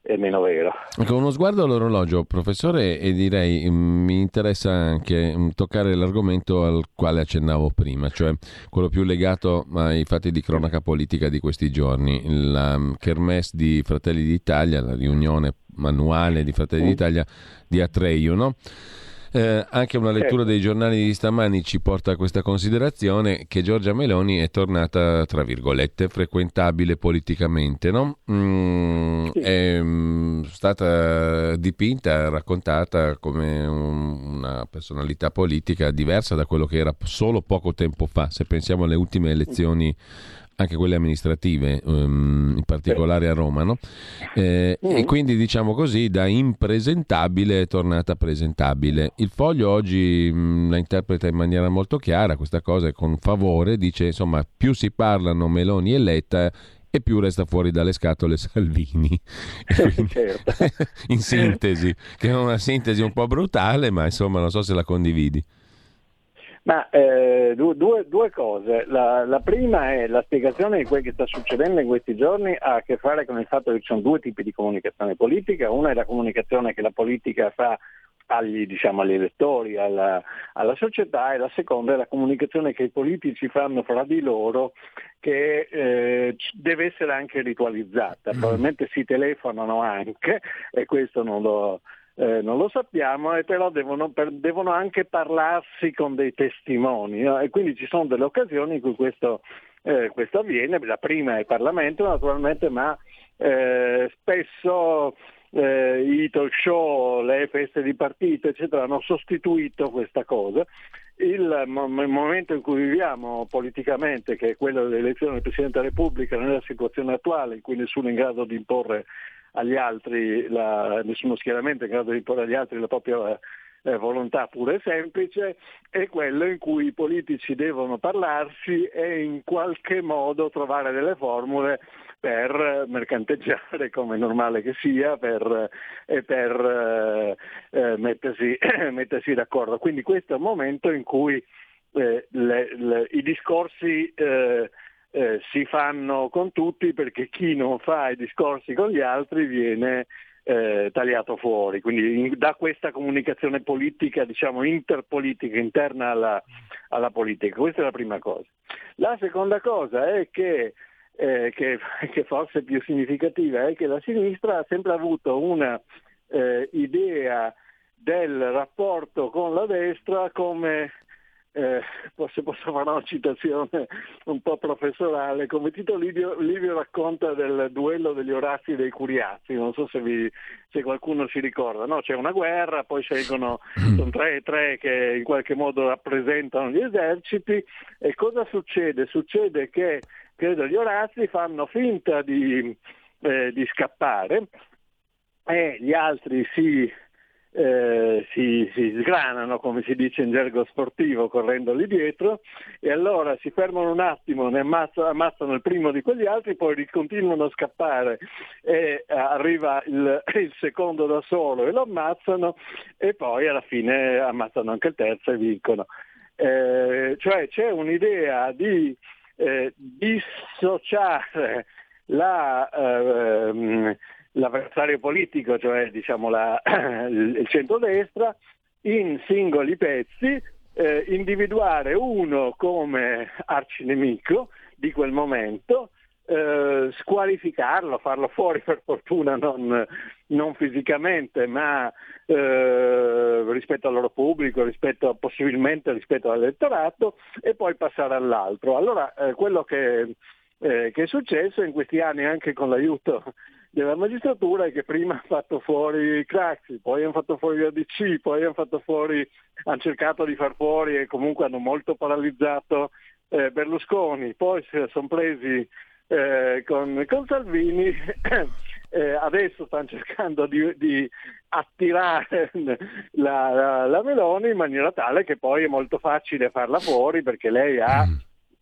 è meno vero.
Con uno sguardo all'orologio, professore, e direi mm, mi interessa anche mm, toccare l'argomento al quale accennavo prima, cioè quello più legato ai fatti di cronaca politica di questi giorni, la mm, Kermesse di Fratelli d'Italia, la riunione manuale di Fratelli d'Italia di Atreio, no? Eh, anche una lettura dei giornali di stamani ci porta a questa considerazione che Giorgia Meloni è tornata, tra virgolette, frequentabile politicamente. No? Mm, sì. È mm, stata dipinta, raccontata come un, una personalità politica diversa da quello che era solo poco tempo fa. Se pensiamo alle ultime elezioni anche quelle amministrative, um, in particolare a Roma, no? eh, mm. e quindi diciamo così da impresentabile è tornata presentabile. Il foglio oggi mh, mm, la interpreta in maniera molto chiara questa cosa e con favore dice insomma più si parlano Meloni e Letta e più resta fuori dalle scatole Salvini. Quindi, certo. in sintesi, che è una sintesi un po' brutale, ma insomma non so se la condividi.
Ma eh, due, due, cose. La, la, prima è la spiegazione di quel che sta succedendo in questi giorni ha a che fare con il fatto che ci sono due tipi di comunicazione politica. Una è la comunicazione che la politica fa agli, diciamo, agli elettori, alla, alla, società e la seconda è la comunicazione che i politici fanno fra di loro che eh, deve essere anche ritualizzata. Mm. Probabilmente si telefonano anche e questo non lo, eh, non lo sappiamo, e però devono, per, devono, anche parlarsi con dei testimoni no? e quindi ci sono delle occasioni in cui questo, eh, questo avviene, la prima è il Parlamento naturalmente, ma eh, spesso eh, i talk show, le feste di partito, eccetera, hanno sostituito questa cosa. Il, il, momento in cui viviamo politicamente, che è quello dell'elezione del Presidente della Repubblica, nella situazione attuale in cui nessuno è in grado di imporre agli altri, la, nessuno schieramento è in grado di imporre agli altri la propria eh, volontà pura e semplice, è quello in cui i politici devono parlarsi e in qualche modo trovare delle formule per mercanteggiare come è normale che sia per, e per eh, eh mettersi, mettersi, d'accordo. Quindi questo è un momento in cui eh, le, le, i discorsi eh, eh, si fanno con tutti perché chi non fa i discorsi con gli altri viene eh, tagliato fuori. Quindi in, da questa comunicazione politica, diciamo interpolitica, interna alla, alla, politica. Questa è la prima cosa. La seconda cosa è che, eh, che, che forse più significativa, è che la sinistra ha sempre avuto una eh, idea del rapporto con la destra come eh, se posso fare una citazione un po' professorale, come Tito Livio, Livio, racconta del duello degli Orazzi e dei Curiazzi, non so se, vi, se qualcuno si ricorda, no? c'è una guerra, poi scelgono, sono tre e tre che in qualche modo rappresentano gli eserciti e cosa succede? Succede che credo gli Orazzi fanno finta di, eh, di scappare e gli altri si eh, si, si, sgranano, come si dice in gergo sportivo, correndo lì dietro, e allora si fermano un attimo, ne ammazzano, ammazzano il primo di quegli altri, poi continuano a scappare e eh, arriva il, il, secondo da solo e lo ammazzano e poi alla fine ammazzano anche il terzo e vincono. Eh, cioè c'è un'idea di eh, dissociare la, eh, l'avversario politico, cioè diciamo la, il centrodestra, in singoli pezzi, eh, individuare uno come arcinemico di quel momento eh, squalificarlo, farlo fuori per fortuna non, non fisicamente, ma eh, rispetto al loro pubblico, rispetto, possibilmente rispetto all'elettorato e poi passare all'altro. Allora eh, quello che, eh, che, è successo in questi anni anche con l'aiuto della magistratura è che prima hanno fatto fuori Craxi, poi hanno fatto fuori l'ADC, poi hanno fatto fuori, hanno cercato di far fuori e comunque hanno molto paralizzato eh, Berlusconi, poi si sono presi eh, con, con, Salvini, eh, adesso stanno cercando di, di attirare la, la, la, Meloni in maniera tale che poi è molto facile farla fuori perché lei ha mm.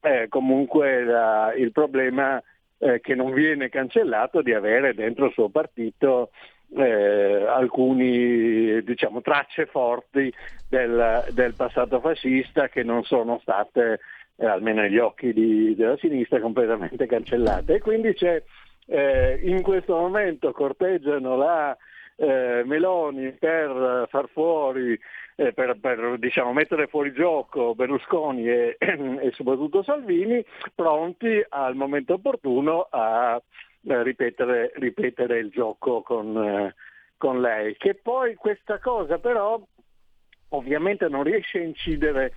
Eh, comunque la, il problema eh, che non viene cancellato di avere dentro il suo partito eh, alcune diciamo, tracce forti del, del, passato fascista che non sono state eh, almeno negli occhi di, della sinistra, completamente cancellate. E quindi c'è, eh, in questo momento corteggiano la eh, Meloni per far fuori, eh, per, per diciamo, mettere fuori gioco Berlusconi e, e, soprattutto Salvini, pronti al momento opportuno a eh, ripetere, ripetere, il gioco con, eh, con lei. Che poi questa cosa però ovviamente non riesce a incidere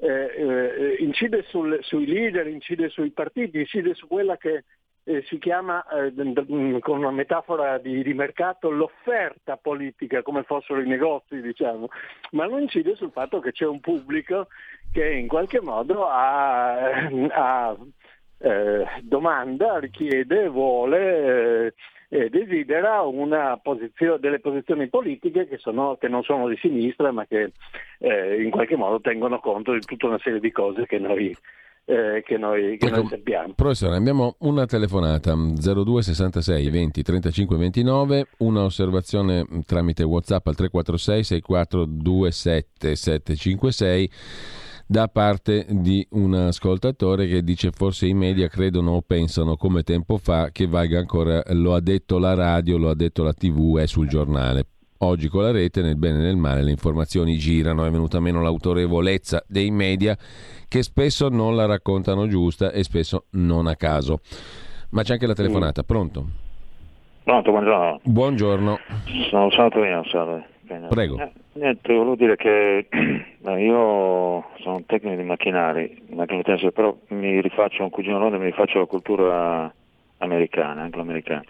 eh, eh, incide sul, sui leader, incide sui partiti, incide su quella che eh, si chiama, eh, con una metafora di, di, mercato, l'offerta politica, come fossero i negozi, diciamo, ma non incide sul fatto che c'è un pubblico che in qualche modo ha, ha eh, domanda, richiede, vuole eh, desidera posizione, delle posizioni politiche che, sono, che, non sono di sinistra ma che eh, in qualche modo tengono conto di tutta una serie di cose che noi, eh, che noi, che noi sappiamo.
Professore, abbiamo una telefonata 02 66 20 35 29, una osservazione tramite WhatsApp al 346 64 27 756 da parte di un ascoltatore che dice forse i media credono o pensano come tempo fa che valga ancora lo ha detto la radio, lo ha detto la tv, è sul giornale. Oggi con la rete, nel bene e nel male, le informazioni girano, è venuta meno l'autorevolezza dei media che spesso non la raccontano giusta e spesso non a caso. Ma c'è anche la telefonata, pronto?
Pronto, buongiorno.
Buongiorno.
Sono Torino, salve.
Prego.
Eh, niente, volevo dire che io sono un tecnico di macchinari, macchine però mi rifaccio un cugino Londra, mi rifaccio la cultura americana, anglo-americana.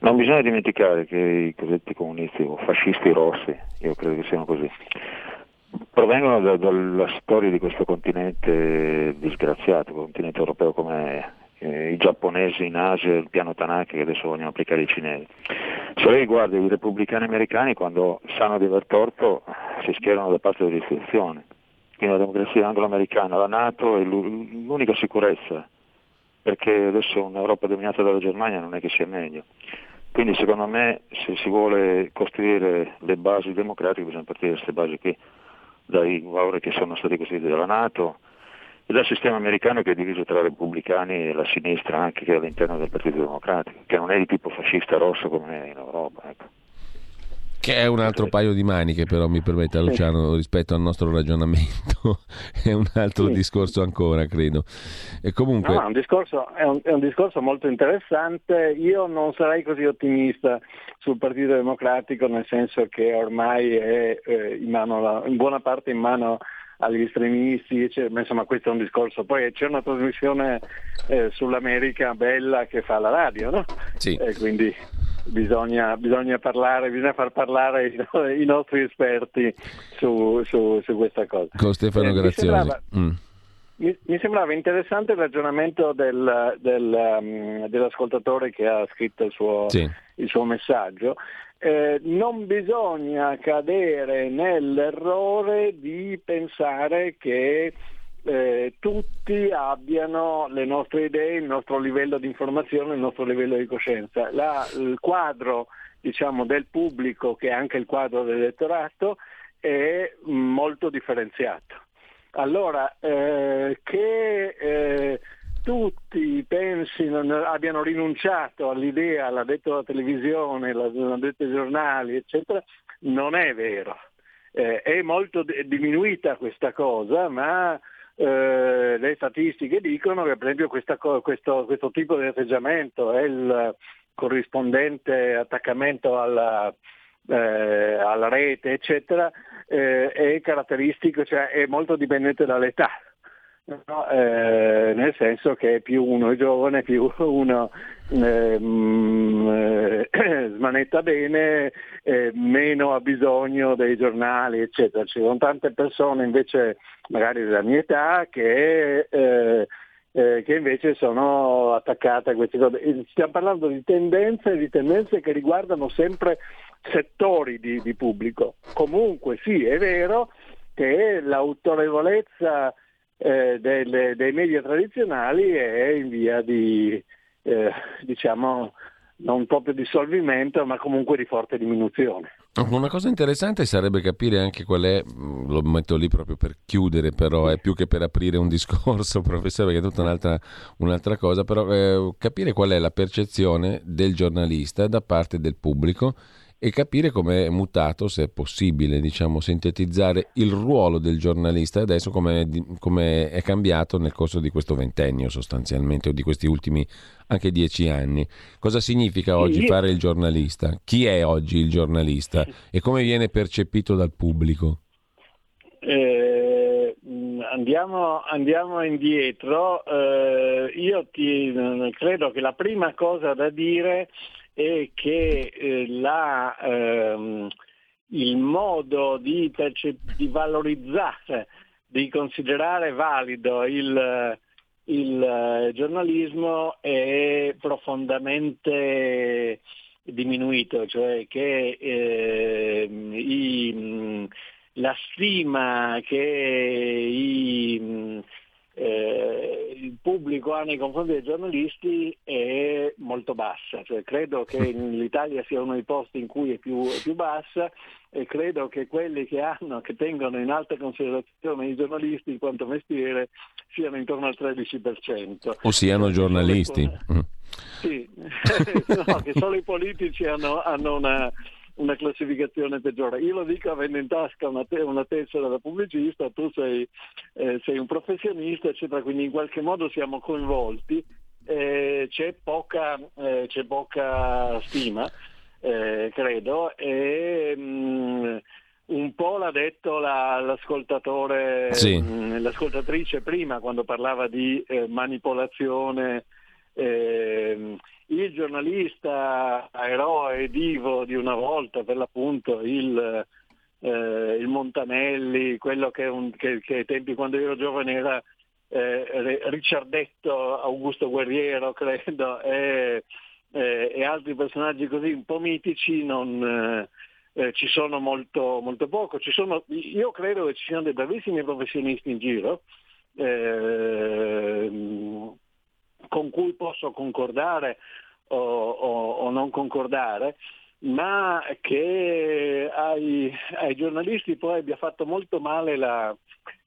Non bisogna dimenticare che i cosiddetti comunisti o fascisti rossi, io credo che siano così, provengono da, dalla storia di questo continente disgraziato, continente europeo come eh, i giapponesi in Asia, il piano Tanaka che adesso vogliono applicare i cinesi. Se lei guarda i repubblicani americani quando sanno di aver torto si schierano da parte dell'istituzione. Quindi la democrazia anglo-americana, la Nato è l'unica sicurezza, perché adesso un'Europa dominata dalla Germania non è che sia meglio. Quindi secondo me se si vuole costruire le basi democratiche bisogna partire da queste basi qui, dai valori che sono stati costruiti dalla Nato, e dal sistema americano che è diviso tra repubblicani e la sinistra anche che è all'interno del Partito Democratico, che non è di tipo fascista rosso come è in Europa. Ecco.
Che è un altro paio di maniche, però mi permette Luciano, rispetto al nostro ragionamento, è un altro sì. discorso ancora, credo. E comunque...
No, è, un discorso, è, un, è, un discorso, molto interessante. Io non sarei così ottimista sul Partito Democratico, nel senso che ormai è eh, in, mano, in buona parte in mano agli estremisti, ma insomma questo è un discorso. Poi c'è una trasmissione eh, sull'America bella che fa la radio, no?
Sì.
Eh, quindi bisogna, bisogna, parlare, bisogna far parlare i, i nostri esperti su, su, su, questa cosa.
Con Stefano Graziosi. Mi sembrava, mm.
mi sembrava, interessante il ragionamento del, del, um, dell'ascoltatore che ha scritto il suo, sì. il suo messaggio eh, non bisogna cadere nell'errore di pensare che eh, tutti abbiano le nostre idee, il nostro livello di informazione, il nostro livello di coscienza. La, il quadro diciamo, del pubblico, che è anche il quadro dell'elettorato, è molto differenziato. Allora, eh, che eh, tutti pensino, abbiano rinunciato all'idea, l'ha detto la televisione, l'hanno detto i giornali, eccetera, non è vero. Eh, è molto diminuita questa cosa, ma eh, le statistiche dicono che per esempio questa, questo, questo, tipo di atteggiamento è il corrispondente attaccamento alla, eh, alla rete, eccetera, eh, è caratteristico, cioè è molto dipendente dall'età. No, eh, nel senso che più uno è giovane, più uno ehm, eh, smanetta bene, eh, meno ha bisogno dei giornali, eccetera. Ci sono tante persone invece, magari della mia età, che, eh, eh, che invece sono attaccate a queste cose. Stiamo parlando di tendenze, di tendenze che riguardano sempre settori di, di pubblico. Comunque sì, è vero che l'autorevolezza eh, delle, dei media tradizionali è in via di, eh, diciamo, non proprio dissolvimento, ma comunque di forte diminuzione.
Una cosa interessante sarebbe capire anche qual è, mm, lo metto lì proprio per chiudere, però è più che per aprire un discorso, professore, che è tutta un'altra, un'altra cosa, però eh, capire qual è la percezione del giornalista da parte del pubblico e capire come è mutato, se è possibile, diciamo, sintetizzare il ruolo del giornalista adesso come, è cambiato nel corso di questo ventennio sostanzialmente o di questi ultimi anche dieci anni. Cosa significa oggi fare il giornalista? Chi è oggi il giornalista e come viene percepito dal pubblico?
Eh, andiamo, andiamo, indietro. Eh, io ti, credo che la prima cosa da dire è che eh, la, ehm, il modo di, di, valorizzare, di considerare valido il, il eh, giornalismo è profondamente diminuito, cioè che eh, i, la stima che i eh, il pubblico ha nei confronti dei giornalisti è molto bassa, cioè, credo che l'Italia sia uno dei posti in cui è più, è più bassa e credo che quelli che, hanno, che tengono in alta considerazione i giornalisti in quanto mestiere siano intorno al 13%.
O siano giornalisti.
Sì, no, che solo i politici hanno, hanno una una classificazione peggiore. Io lo dico avendo in tasca una, te- una tessera da pubblicista, tu sei, eh, sei, un professionista, eccetera, quindi in qualche modo siamo coinvolti, eh, c'è, poca, eh, c'è, poca, stima, eh, credo, e mh, mm, un po' l'ha detto la, l'ascoltatore,
sì.
mh, mm, l'ascoltatrice prima quando parlava di eh, manipolazione. Eh, il giornalista eroe divo di una volta, per l'appunto il, eh, il Montanelli, quello che, un, che, che, ai tempi quando ero giovane era eh, Ricciardetto, Augusto Guerriero, credo, e, eh, e, altri personaggi così un po' mitici non, eh, ci sono molto, molto poco. Sono, io credo che ci siano dei bravissimi professionisti in giro. Eh, con cui posso concordare o, o, o non concordare, ma che ai, ai, giornalisti poi abbia fatto molto male la,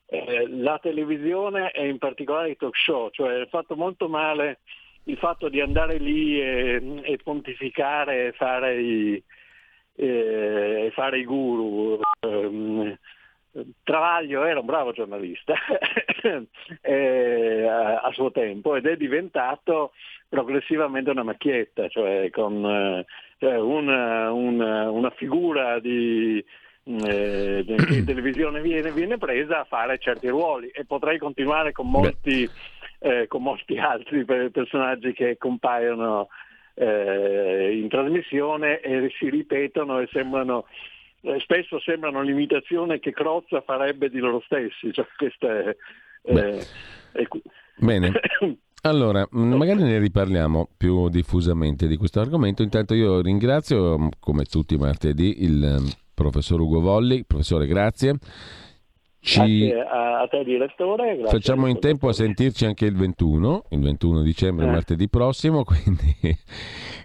eh, la, televisione e in particolare i talk show, cioè ha fatto molto male il fatto di andare lì e, e pontificare e fare i, eh, fare i guru. Eh, Travaglio era un bravo giornalista eh, a, a, suo tempo ed è diventato progressivamente una macchietta, cioè con eh, cioè una, una, una, figura di, eh, che in televisione viene, viene, presa a fare certi ruoli e potrei continuare con molti, eh, con molti altri personaggi che compaiono eh, in trasmissione e si ripetono e sembrano eh, spesso sembrano l'imitazione che Crozza farebbe di loro stessi. Cioè, è, eh, è...
Bene. Allora, mm, magari ne riparliamo più diffusamente di questo argomento. Intanto io ringrazio, come tutti i martedì, il mm, professor Ugo Volli. Professore, grazie.
Ci... Grazie a te direttore.
Facciamo in tempo a sentirci anche il 21, il 21 dicembre, eh. martedì prossimo, quindi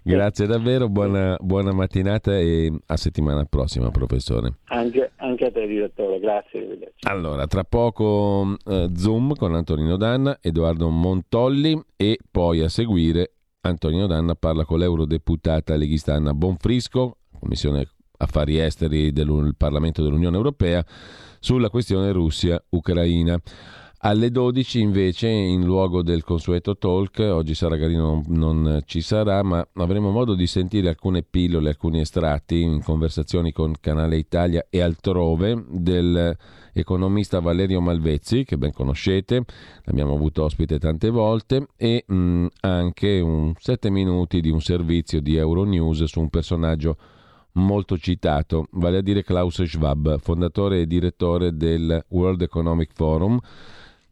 grazie davvero, buona, buona, mattinata e a settimana prossima professore.
Anche, anche a te direttore, grazie.
Allora, tra poco uh, Zoom con Antonino Danna, Edoardo Montolli e poi a seguire Antonino Danna parla con l'eurodeputata leghista Anna Bonfrisco, Commissione Affari Esteri del Parlamento dell'Unione Europea sulla questione Russia-Ucraina. Alle 12 invece, in luogo del consueto talk, oggi Saragarino non, non ci sarà, ma avremo modo di sentire alcune pillole, alcuni estratti in conversazioni con Canale Italia e altrove dell'economista Valerio Malvezzi, che ben conoscete, l'abbiamo avuto ospite tante volte, e mh, anche un 7 minuti di un servizio di Euronews su un personaggio molto citato, vale a dire Klaus Schwab, fondatore e direttore del World Economic Forum,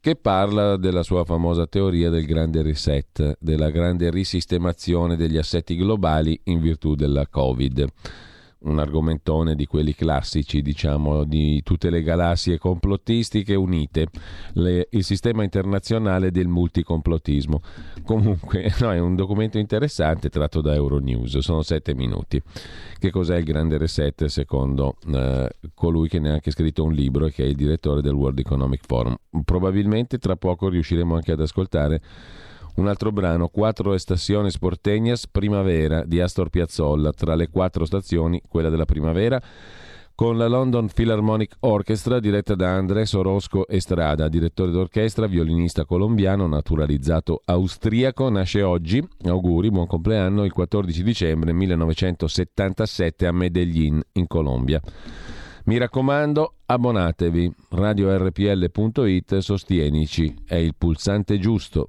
che parla della sua famosa teoria del grande reset, della grande risistemazione degli assetti globali in virtù della Covid un argomentone di quelli classici, diciamo, di tutte le galassie complottistiche unite, le, il sistema internazionale del multicomplottismo. Comunque, no, è un documento interessante tratto da Euronews, sono sette minuti. Che cos'è il grande reset secondo eh, colui che ne ha anche scritto un libro e che è il direttore del World Economic Forum? Probabilmente tra poco riusciremo anche ad ascoltare un altro brano, Quattro Estaciones Porteñas Primavera di Astor Piazzolla, tra le quattro stazioni, quella della primavera, con la London Philharmonic Orchestra diretta da Andrés Orozco Estrada, direttore d'orchestra, violinista colombiano, naturalizzato austriaco, nasce oggi, auguri, buon compleanno, il 14 dicembre 1977 a Medellin, in Colombia. Mi raccomando, abbonatevi. RadioRPL.it sostienici. È il pulsante giusto.